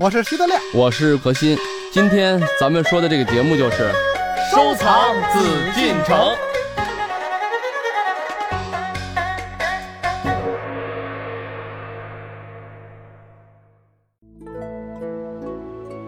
我是徐德亮，我是何鑫。今天咱们说的这个节目就是收藏紫禁城。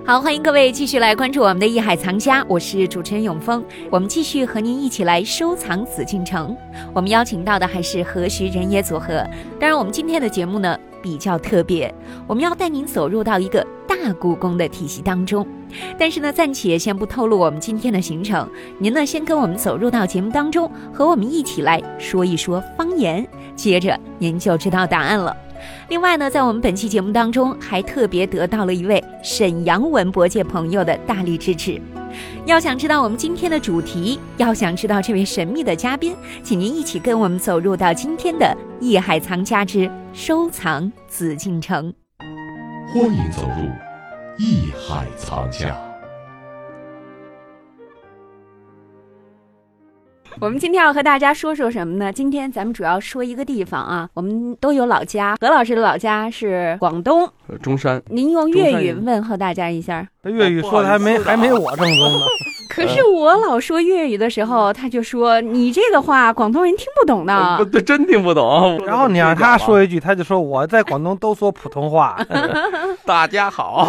好，欢迎各位继续来关注我们的《艺海藏家》，我是主持人永峰。我们继续和您一起来收藏紫禁城。我们邀请到的还是何徐人也组合。当然，我们今天的节目呢比较特别，我们要带您走入到一个大故宫的体系当中。但是呢，暂且先不透露我们今天的行程。您呢，先跟我们走入到节目当中，和我们一起来说一说方言，接着您就知道答案了。另外呢，在我们本期节目当中，还特别得到了一位沈阳文博界朋友的大力支持。要想知道我们今天的主题，要想知道这位神秘的嘉宾，请您一起跟我们走入到今天的《艺海藏家之收藏紫禁城》。欢迎走入《艺海藏家》。我们今天要和大家说说什么呢？今天咱们主要说一个地方啊，我们都有老家。何老师的老家是广东中山，您用粤语问候大家一下。这粤语说的还没还没我正宗呢。可是我老说粤语的时候，他就说你这个话广东人听不懂的。对，真听不懂。然后你让他说一句，他就说我在广东都说普通话。大家好，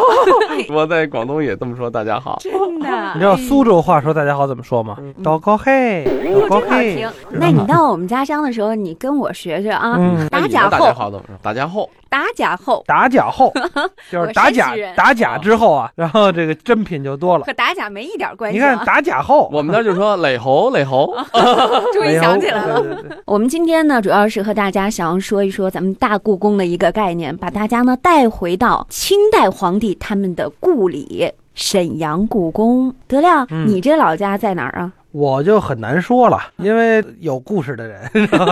我在广东也这么说。大家好，真的。你知道苏州话说大家好怎么说吗？刀高嘿，哟，真好听。那你到我们家乡的时候，你跟我学学啊。打假后，大家好怎么说？大家好。打假后，打假后，就是打假打假之后啊，然后这个真品就多了。和打假没一点关系。你看打假后，我们那就说磊猴磊猴，终于想起来了。我们今天呢，主要是和大家想要说一说咱们大故宫的一个概念，把大家呢带回到清代皇帝他们的故里沈阳故宫。德亮，你这老家在哪儿啊？我就很难说了，因为有故事的人，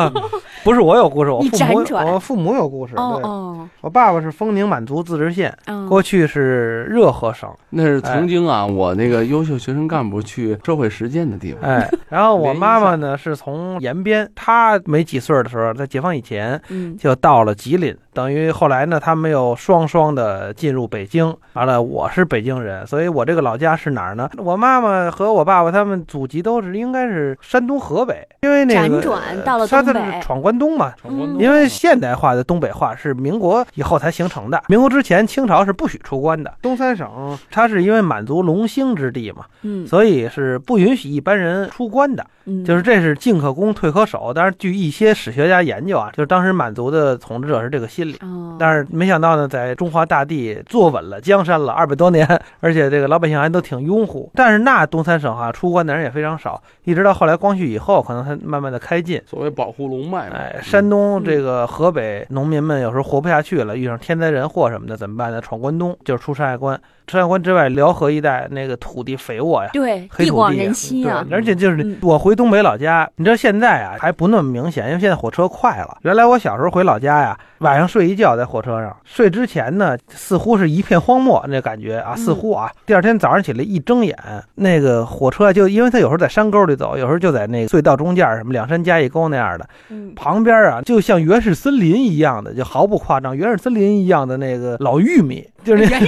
不是我有故事，我父母我父母有故事。哦哦，我爸爸是丰宁满族自治县，过去是热河省，那是曾经啊，我那个优秀学生干部去社会实践的地方。哎，然后我妈妈呢是从延边，她没几岁的时候，在解放以前，就到了吉林。等于后来呢，他们又双双的进入北京。完了，我是北京人，所以我这个老家是哪儿呢？我妈妈和我爸爸他们祖籍都是应该是山东河北，因为那个辗转到了东北，闯关东嘛。因为现代化的东北话是民国以后才形成的，民国之前清朝是不许出关的。东三省它是因为满族龙兴之地嘛，嗯，所以是不允许一般人出关的。嗯就是这是进可攻退可守，但是据一些史学家研究啊，就是当时满族的统治者是这个心理，但是没想到呢，在中华大地坐稳了江山了二百多年，而且这个老百姓还都挺拥护。但是那东三省哈出关的人也非常少，一直到后来光绪以后，可能才慢慢的开进。所谓保护龙脉，哎，山东这个河北农民们有时候活不下去了，遇上天灾人祸什么的怎么办呢？闯关东就是出山海关。山海关之外，辽河一带那个土地肥沃呀，对，地广人稀啊。而且就是我回东北老家，你知道现在啊还不那么明显，因为现在火车快了。原来我小时候回老家呀，晚上睡一觉在火车上，睡之前呢似乎是一片荒漠那感觉啊，似乎啊，第二天早上起来一睁眼，那个火车就因为它有时候在山沟里走，有时候就在那个隧道中间，什么两山夹一沟那样的，旁边啊就像原始森林一样的，就毫不夸张，原始森林一样的那个老玉米，就是那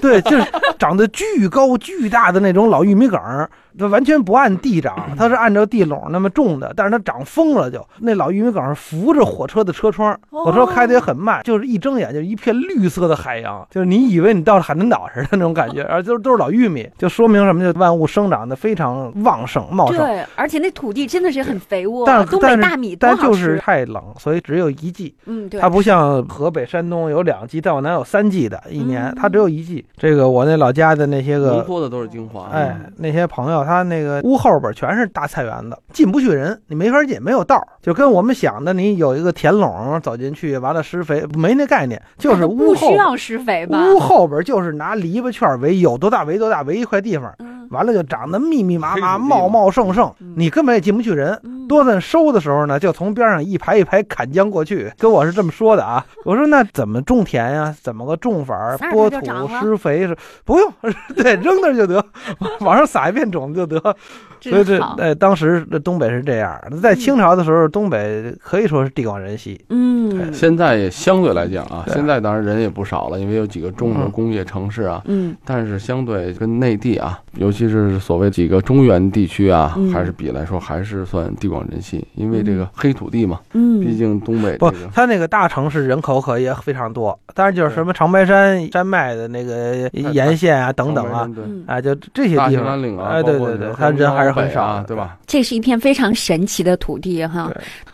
对。就是长得巨高巨大的那种老玉米梗儿。它完全不按地长，它是按照地垄那么种的，但是它长疯了，就那老玉米梗扶着火车的车窗，火车开的也很慢，就是一睁眼就一片绿色的海洋，就是你以为你到了海南岛似的那种感觉，而都都是老玉米，就说明什么？就万物生长的非常旺盛茂盛。对，而且那土地真的是很肥沃。但是东北大米但就是太冷，所以只有一季。嗯，对。它不像河北、山东有两季，再往南有三季的一年，它只有一季。这个我那老家的那些个浓缩的都是精华。哎，那些朋友他那个屋。后边全是大菜园子，进不去人，你没法进，没有道就跟我们想的，你有一个田垄走进去，完了施肥，没那概念，就是屋后需要施肥吧？屋后边就是拿篱笆圈围，有多大围多大，围一块地方，完了就长得密密麻麻、茂茂盛盛，你根本也进不去人。多赞收的时候呢，就从边上一排一排砍将过去，跟我是这么说的啊。我说那怎么种田呀？怎么个种法播土施肥？是不用，对，扔那就得，往上撒一遍种子就得。所以这当时这东北是这样。在清朝的时候，东北可以说是地广人稀。嗯。现在也相对来讲啊，现在当然人也不少了，因为有几个重的嗯工业城市啊。嗯。但是相对跟内地啊，尤其是所谓几个中原地区啊，嗯。还是比来说还是算地广人稀，因为这个黑土地嘛，嗯。毕嗯竟东北这不个，它那个大城市人口可也非常多，但是就是什么长白山山脉的那个沿线啊等等啊，对，嗯，啊，就这些地方，哎，对对对，它人还是很少，啊对吧？这是一片非常神奇的土地哈。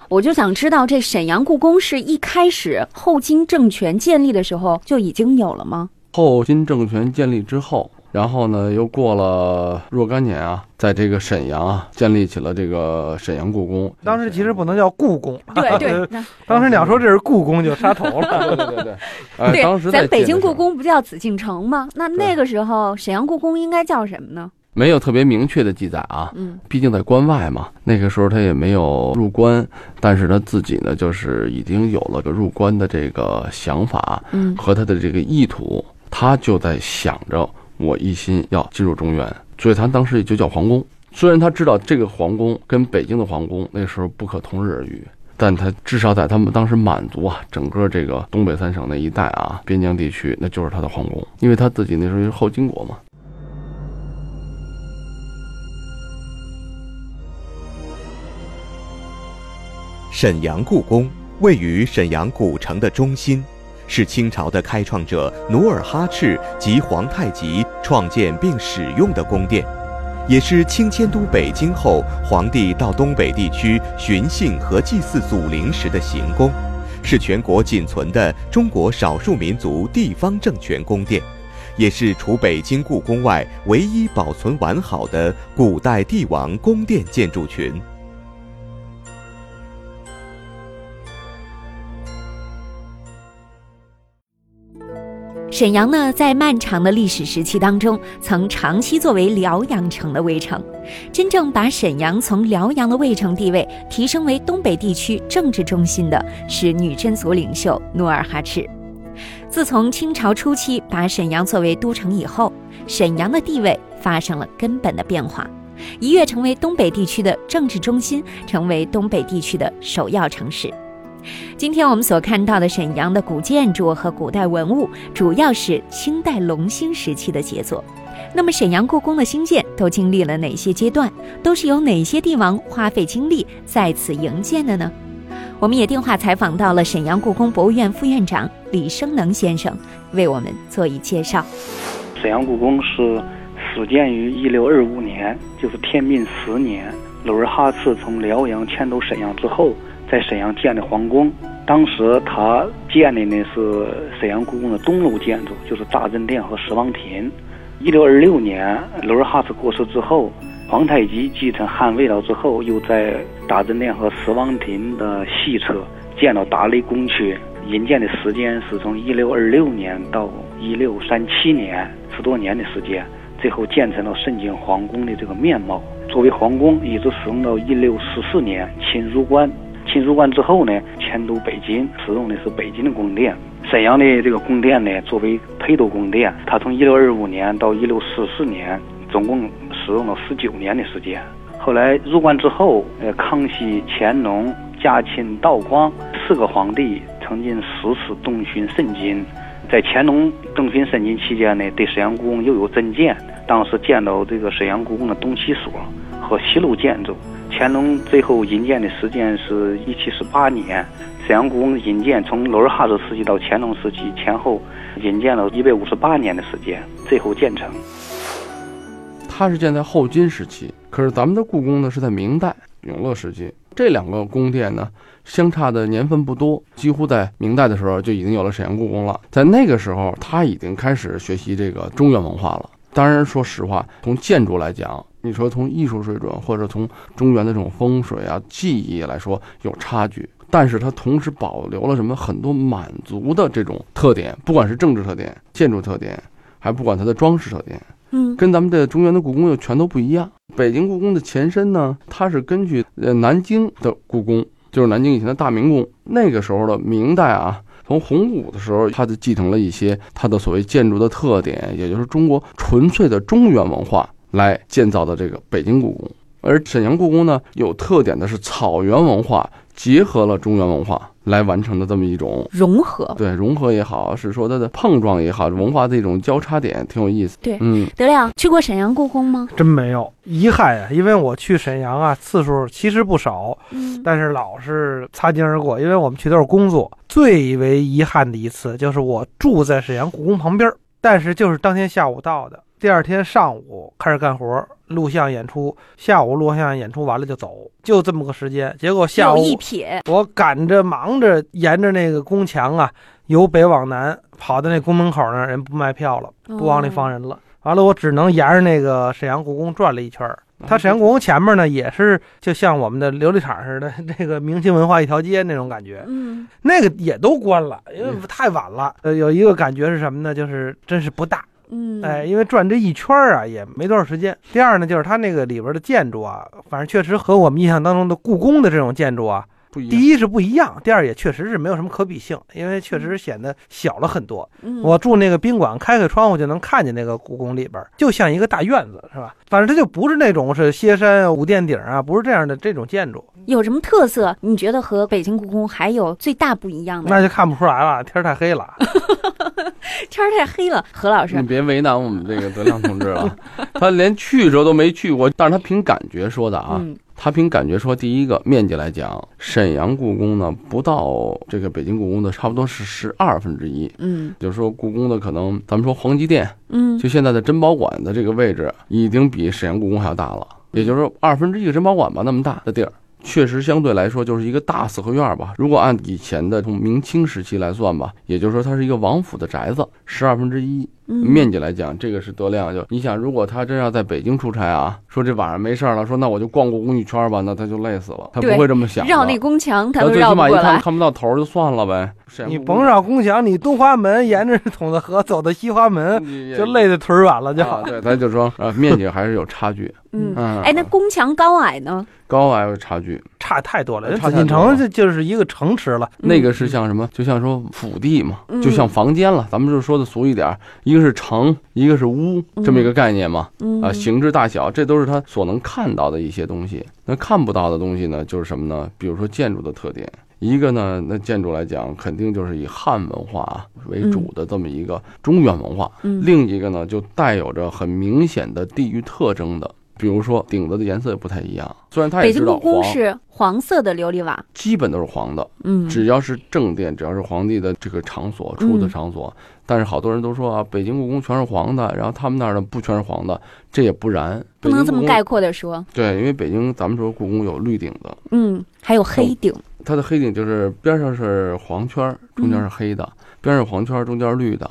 我就想知道，这沈阳故宫是一开始后金政权建立的时候就已经有了吗？后金政权建立之后，然后呢，又过了若干年啊，在这个沈阳啊，建立起了这个沈阳故宫。当时其实不能叫故宫，对 对，当时你要说这是故宫就杀头了。对对对对，哎，当时咱北京故宫不叫紫禁城吗？那那个时候沈阳故宫应该叫什么呢？没有特别明确的记载啊，嗯毕竟在关外嘛，那个时候他也没有入关，但是他自己呢，就是已经有了个入关的这个想法嗯和他的这个意图，他就在想着我一心要进入中原，所以他当时也就叫皇宫。虽然他知道这个皇宫跟北京的皇宫那时候不可同日而语，但他至少在他们当时满族啊，整个这个东北三省那一带啊，边疆地区，那就是他的皇宫，因为他自己那时候是后金国嘛。沈阳故宫位于沈阳古城的中心，是清朝的开创者努尔哈赤及皇太极创建并使用的宫殿，也是清迁都北京后皇帝到东北地区巡幸和祭祀祖陵时的行宫，是全国仅存的中国少数民族地方政权宫殿，也是除北京故宫外唯一保存完好的古代帝王宫殿建筑群。沈阳呢，在漫长的历史时期当中，曾长期作为辽阳城的卫城。真正把沈阳从辽阳的卫城地位提升为东北地区政治中心的，是女真族领袖努尔哈赤。自从清朝初期把沈阳作为都城以后，沈阳的地位发生了根本的变化，一跃成为东北地区的政治中心，成为东北地区的首要城市。今天我们所看到的沈阳的古建筑和古代文物，主要是清代隆兴时期的杰作。那么，沈阳故宫的兴建都经历了哪些阶段？都是由哪些帝王花费精力在此营建的呢？我们也电话采访到了沈阳故宫博物院副院长李生能先生，为我们做一介绍。沈阳故宫是始建于一六二五年，就是天命十年。努尔哈赤从辽阳迁都沈阳之后，在沈阳建的皇宫。当时他建的呢是沈阳故宫的东路建筑，就是大政殿和十王亭。一六二六年，努尔哈赤过世之后，皇太极继承汉位了之后，又在大政殿和十王亭的西侧建了大雷宫阙。营建的时间是从一六二六年到一六三七年，十多年的时间，最后建成了盛京皇宫的这个面貌。作为皇宫，一直使用到一六四四年清入关。清入关之后呢，迁都北京，使用的是北京的宫殿。沈阳的这个宫殿呢，作为陪都宫殿，它从一六二五年到一六四四年，总共使用了十九年的时间。后来入关之后，呃，康熙、乾隆、嘉庆、道光四个皇帝曾经十次东巡盛京。在乾隆东巡盛京期间呢，对沈阳故宫又有增建，当时建到这个沈阳故宫的东西所和西路建筑。乾隆最后引建的时间是一七四八年，沈阳故宫引建从努尔哈赤时期到乾隆时期前后引建了一百五十八年的时间，最后建成。它是建在后金时期，可是咱们的故宫呢是在明代永乐时期。这两个宫殿呢相差的年份不多，几乎在明代的时候就已经有了沈阳故宫了。在那个时候，他已经开始学习这个中原文化了。当然，说实话，从建筑来讲，你说从艺术水准或者从中原的这种风水啊、技艺来说有差距，但是它同时保留了什么很多满族的这种特点，不管是政治特点、建筑特点，还不管它的装饰特点。嗯跟咱们的中原的故宫又全都不一样。北京故宫的前身呢，它是根据呃南京的故宫，就是南京以前的大明宫，那个时候的明代啊。从洪武的时候，它就继承了一些它的所谓建筑的特点，也就是中国纯粹的中原文化来建造的这个北京故宫。而沈阳故宫呢，有特点的是草原文化结合了中原文化来完成的这么一种融合。对融合也好，是说它的碰撞也好，文化的一种交叉点，挺有意思。对嗯，德亮去过沈阳故宫吗？真没有，遗憾呀，因为我去沈阳啊次数其实不少，嗯但是老是擦肩而过，因为我们去都是工作。最为遗憾的一次就是我住在沈阳故宫旁边儿，但是就是当天下午到的，第二天上午开始干活，录像演出，下午录像演出完了就走，就这么个时间。结果下午我赶着忙着沿着那个宫墙啊，由北往南跑到那宫门口那儿，人不卖票了，不往里放人了。完了，我只能沿着那个沈阳故宫转了一圈儿。它沈阳故宫前面呢，也是就像我们的琉璃厂似的，这个明清文化一条街那种感觉。嗯那个也都关了，因为太晚了。呃，有一个感觉是什么呢？就是真是不大，嗯，哎，因为转这一圈儿啊，也没多少时间。第二呢，就是它那个里边的建筑啊，反正确实和我们印象当中的故宫的这种建筑啊，不一样。第一是不一样，第二也确实是没有什么可比性，因为确实显得小了很多。嗯我住那个宾馆，开开窗户就能看见那个故宫里边，就像一个大院子，是吧？反正它就不是那种是歇山啊、五殿顶啊，不是这样的这种建筑，有什么特色？你觉得和北京故宫还有最大不一样的？那就看不出来了，天太黑了。天太黑了，何老师。你，别为难我们这个德亮同志了，他连去的时候都没去过，但是他凭感觉说的啊，嗯。他凭感觉说，第一个面积来讲，沈阳故宫呢不到这个北京故宫的差不多是十二分之一，嗯。就是说故宫的可能咱们说皇极殿，嗯。就现在的珍宝馆的这个位置，已经比沈阳故宫还要大了，也就是说二分之一个珍宝馆吧，那么大的地儿。确实，相对来说就是一个大四合院吧。如果按以前的从明清时期来算吧，也就是说它是一个王府的宅子，十二分之一。嗯，面积来讲，这个是德亮。就你想，如果他真要在北京出差啊，说这晚上没事儿了，说那我就逛故宫一圈吧，那他就累死了，他不会这么想的。绕那宫墙他最起码一。看看不到头就算了呗。你甭绕宫墙，你东华门沿着筒子河走到西华门，就累得腿软了就。啊，对，咱就说呃，面积还是有差距，嗯，嗯，哎，那宫墙高矮呢？高矮有差距。差太多了。紫禁城这就是一个城池了，那个是像什么？就像说府地嘛，嗯就像房间了。咱们就说的俗一点，一个是城，一个是屋，这么一个概念嘛。嗯啊，形制大小，这都是他所能看到的一些东西。那看不到的东西呢，就是什么呢？比如说建筑的特点。一个呢，那建筑来讲，肯定就是以汉文化啊为主的这么一个中原文化。嗯另一个呢，就带有着很明显的地域特征的，比如说顶子的颜色也不太一样。虽然它也知道北京故宫黄，是黄色的琉璃瓦，基本都是黄的，嗯，只要是正殿，只要是皇帝的这个场所出的嗯场所，但是好多人都说啊，北京故宫全是黄的，然后他们那儿呢不全是黄的，这也不然，不能这么概括的说。对，因为北京咱们说故宫有绿顶子，嗯，还有黑顶，它的黑顶就是边上是黄圈，中间嗯是黑的，边上是黄圈，中间是绿的。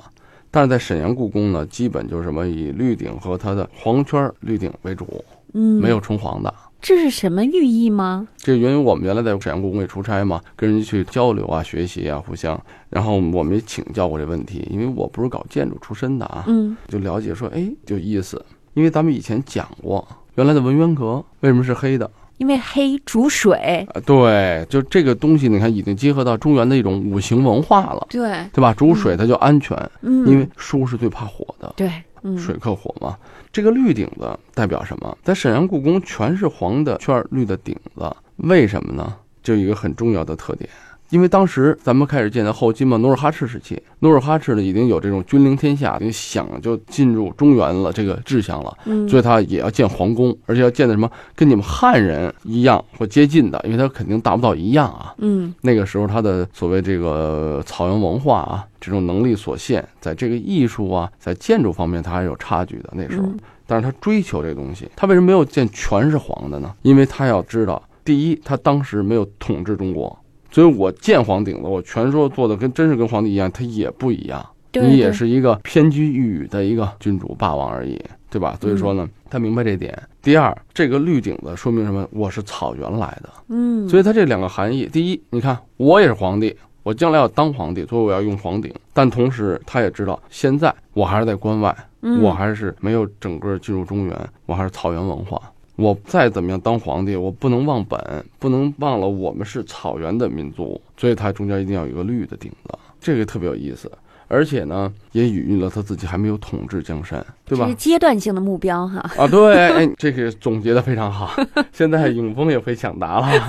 但是在沈阳故宫呢，基本就是什么以绿顶和它的黄圈儿绿顶为主，嗯，没有纯黄的。这是什么寓意吗？这源于我们原来在沈阳故宫也出差嘛，跟人家去交流啊、学习啊，互相。然后我们也请教过这问题，因为我不是搞建筑出身的啊，嗯就了解说，哎，就意思。因为咱们以前讲过，原来的文渊阁为什么是黑的？因为黑煮水，啊，对，就这个东西，你看已经结合到中原的一种五行文化了，对，对吧？煮水它就安全，嗯，因为书是最怕火的，对，嗯，水克火嘛。这个绿顶子代表什么？在沈阳故宫全是黄的圈儿绿的顶子，为什么呢？就有一个很重要的特点。因为当时咱们开始建的后金嘛，努尔哈赤时期，努尔哈赤呢已经有这种君临天下，已经想就进入中原了这个志向了，嗯，所以他也要建皇宫，而且要建的什么跟你们汉人一样或接近的，因为他肯定达不到一样啊。嗯那个时候他的所谓这个草原文化啊，这种能力所限，在这个艺术啊，在建筑方面他还是有差距的。那时候，嗯但是他追求这个东西，他为什么没有建全是黄的呢？因为他要知道，第一，他当时没有统治中国，所以我建皇顶子，我全说做的跟真是跟皇帝一样，他也不一样。对你也是一个偏居一隅的一个君主霸王而已，对吧？所以说嗯呢，他明白这点。第二，这个绿顶子说明什么？我是草原来的，嗯，所以它这两个含义。第一，你看我也是皇帝，我将来要当皇帝，所以我要用皇顶。但同时，他也知道现在我还是在关外，嗯我还是没有整个进入中原，我还是草原文化。我再怎么样当皇帝，我不能忘本，不能忘了我们是草原的民族，所以它中间一定要有一个绿的顶子，这个特别有意思。而且呢，也隐喻了他自己还没有统治江山，对吧 这是？阶段性的目标哈。啊，对，哎，这个总结的非常好。现在永丰也会抢答了，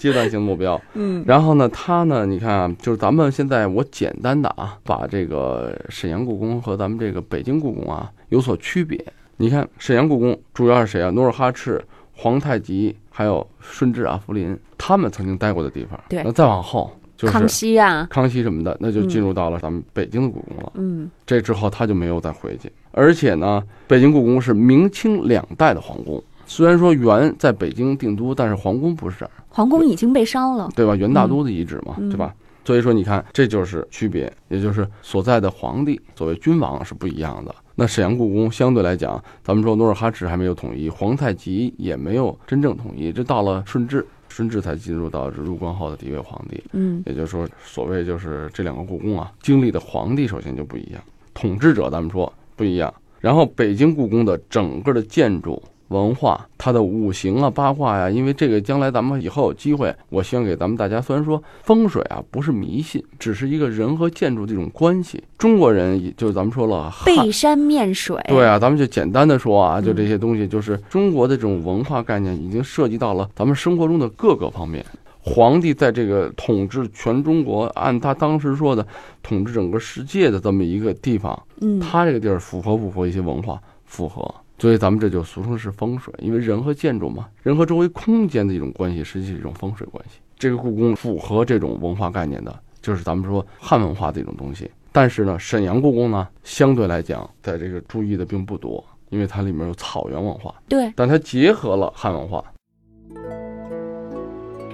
阶段性目标。嗯然后呢，他呢，你看啊，就是咱们现在我简单的啊，把这个沈阳故宫和咱们这个北京故宫啊有所区别。你看沈阳故宫主要是谁啊？努尔哈赤、皇太极，还有顺治啊、福临，他们曾经待过的地方。对那再往后就是康熙啊，康熙什么的，那就进入到了咱们北京的故宫了。嗯这之后他就没有再回去。而且呢，北京故宫是明清两代的皇宫，虽然说元在北京定都，但是皇宫不是这儿，皇宫已经被烧了。对吧？元大都的遗址嘛，嗯对吧？所以说，你看，这就是区别，也就是所在的皇帝，所谓君王是不一样的。那沈阳故宫相对来讲，咱们说努尔哈赤还没有统一，皇太极也没有真正统一，这到了顺治，顺治才进入到这入关后的第一位皇帝。嗯也就是说，所谓就是这两个故宫啊，经历的皇帝首先就不一样，统治者咱们说不一样。然后北京故宫的整个的建筑文化，它的五行啊、八卦呀、因为这个将来咱们以后有机会，我希望给咱们大家，虽然说风水啊不是迷信，只是一个人和建筑这种关系。中国人也就是咱们说了，背山面水。对啊，咱们就简单的说啊，就嗯这些东西，就是中国的这种文化概念已经涉及到了咱们生活中的各个方面。皇帝在这个统治全中国，按他当时说的统治整个世界的这么一个地方，嗯，他这个地儿符合不符合一些文化？符合，所以咱们这就俗称是风水，因为人和建筑嘛，人和周围空间的一种关系，实际是一种风水关系。这个故宫符合这种文化概念的，就是咱们说汉文化的一种东西。但是呢，沈阳故宫呢，相对来讲，在这个注意的并不多，因为它里面有草原文化，对，但它结合了汉文化。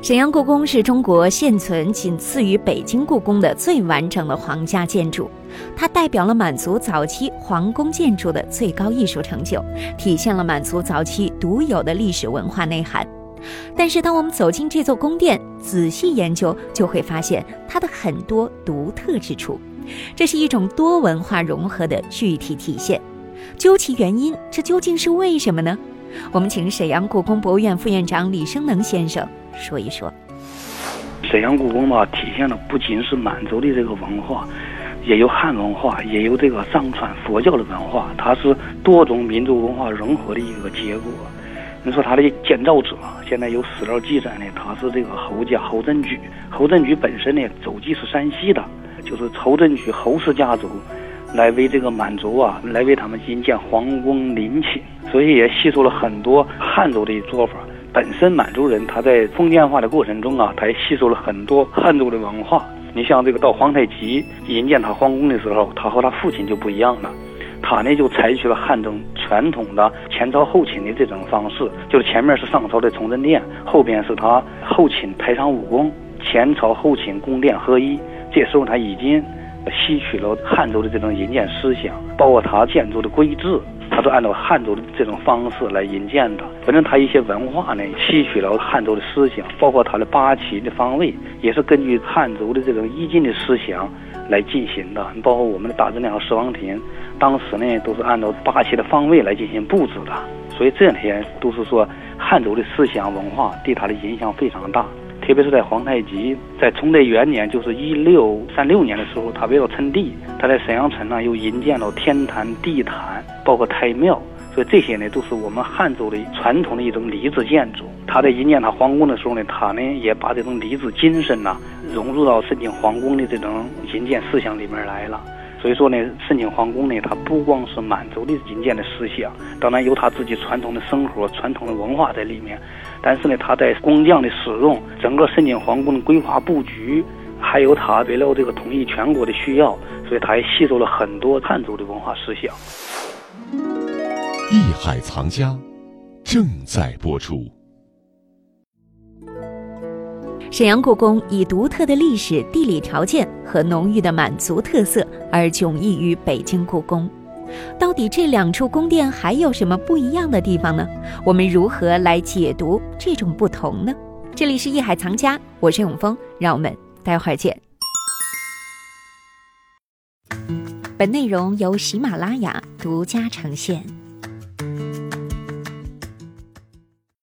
沈阳故宫是中国现存仅次于北京故宫的最完整的皇家建筑，它代表了满族早期皇宫建筑的最高艺术成就，体现了满族早期独有的历史文化内涵。但是，当我们走进这座宫殿，仔细研究，就会发现它的很多独特之处，这是一种多文化融合的具体体现。究其原因，这究竟是为什么呢？我们请沈阳故宫博物院副院长李生能先生说一说。沈阳故宫吧，体现的不仅是满洲的这个文化，也有汉文化，也有这个藏传佛教的文化，它是多种民族文化融合的一个结果。你说它的建造者，现在有史料记载呢，他是这个侯家侯振举。侯振举本身呢，祖籍是山西的，就是侯振举侯氏家族来为这个满族啊，来为他们引建皇宫陵寝，所以也吸收了很多汉族的做法。本身满族人他在封建化的过程中啊，他也吸收了很多汉族的文化。你像这个到皇太极引建他皇宫的时候，他和他父亲就不一样了。他呢就采取了汉中传统的前朝后寝的这种方式，就是前面是上朝的崇祯殿，后边是他后寝太上武宫，前朝后寝宫殿合一。这时候他已经吸取了汉族的这种引建思想，包括他建筑的规制，他都按照汉族的这种方式来引建的。反正他一些文化呢，吸取了汉族的思想，包括他的八旗的方位，也是根据汉族的这种易经的思想来进行的。包括我们的大质量和十王亭，当时呢都是按照八旗的方位来进行布置的。所以这些都是说汉族的思想文化对他的影响非常大。特别是在皇太极在崇德元年，就是一六三六年的时候，他为了称帝，他在沈阳城呢又营建了天坛、地坛，包括太庙。所以这些呢，都是我们汉族的传统的一种礼制建筑。他在营建他皇宫的时候呢，他呢也把这种礼制精神呢、融入到申请皇宫的这种营建思想里面来了。所以说呢，申请皇宫呢，它不光是满族的引建的思想，当然有他自己传统的生活、传统的文化在里面。但是呢，他在工匠的使用，整个申请皇宫的规划布局，还有他为了这个统一全国的需要，所以他也吸收了很多汉族的文化思想。艺海藏家正在播出。沈阳故宫以独特的历史地理条件和浓郁的满族特色而迥异于北京故宫。到底这两处宫殿还有什么不一样的地方呢？我们如何来解读这种不同呢？这里是艺海藏家我是永峰让我们待会儿见。本内容由喜马拉雅独家呈现。